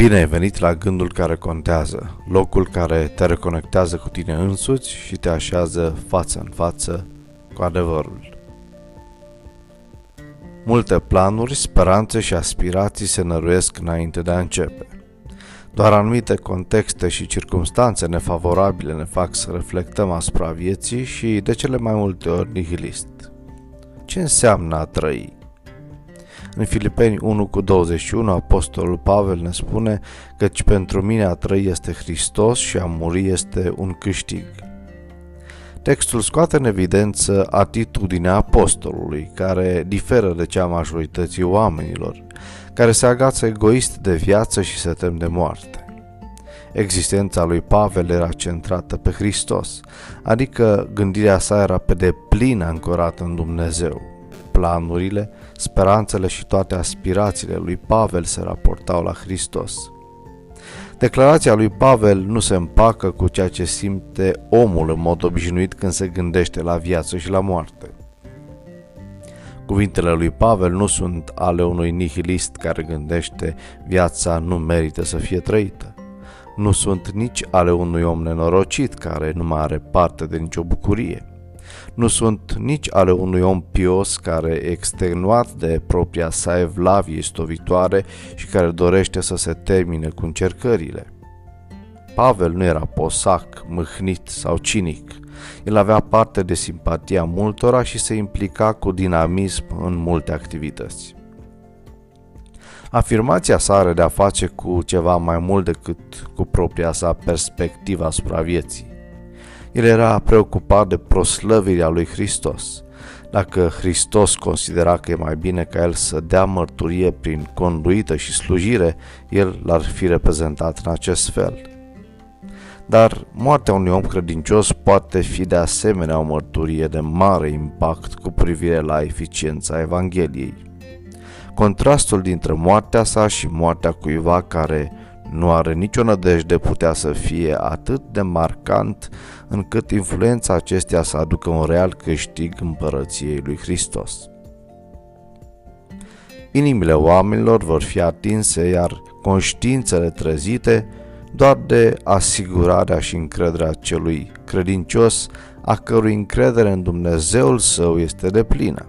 Bine ai venit la gândul care contează, locul care te reconectează cu tine însuți și te așează față în față cu adevărul. Multe planuri, speranțe și aspirații se năruiesc înainte de a începe. Doar anumite contexte și circumstanțe nefavorabile ne fac să reflectăm asupra vieții și de cele mai multe ori nihilist. Ce înseamnă a trăi? În Filipeni 1 cu 21, Apostolul Pavel ne spune căci pentru mine a trăi este Hristos și a muri este un câștig. Textul scoate în evidență atitudinea apostolului, care diferă de cea majorității oamenilor, care se agață egoist de viață și se tem de moarte. Existența lui Pavel era centrată pe Hristos, adică gândirea sa era pe deplin ancorată în Dumnezeu. Planurile, speranțele și toate aspirațiile lui Pavel se raportau la Hristos. Declarația lui Pavel nu se împacă cu ceea ce simte omul în mod obișnuit când se gândește la viață și la moarte. Cuvintele lui Pavel nu sunt ale unui nihilist care gândește viața nu merită să fie trăită. Nu sunt nici ale unui om nenorocit care nu mai are parte de nicio bucurie nu sunt nici ale unui om pios care, extenuat de propria sa evlavie stovitoare și care dorește să se termine cu încercările. Pavel nu era posac, mâhnit sau cinic. El avea parte de simpatia multora și se implica cu dinamism în multe activități. Afirmația sa are de a face cu ceva mai mult decât cu propria sa perspectivă asupra vieții. El era preocupat de proslăvirea lui Hristos. Dacă Hristos considera că e mai bine ca el să dea mărturie prin conduită și slujire, el l-ar fi reprezentat în acest fel. Dar moartea unui om credincios poate fi de asemenea o mărturie de mare impact cu privire la eficiența Evangheliei. Contrastul dintre moartea sa și moartea cuiva care nu are nicio nădejde putea să fie atât de marcant încât influența acesteia să aducă un real câștig împărăției lui Hristos. Inimile oamenilor vor fi atinse, iar conștiințele trezite doar de asigurarea și încrederea celui credincios, a cărui încredere în Dumnezeul său este de plină,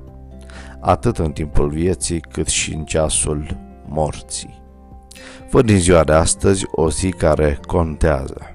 atât în timpul vieții cât și în ceasul morții. Fă din ziua de astăzi o zi care contează.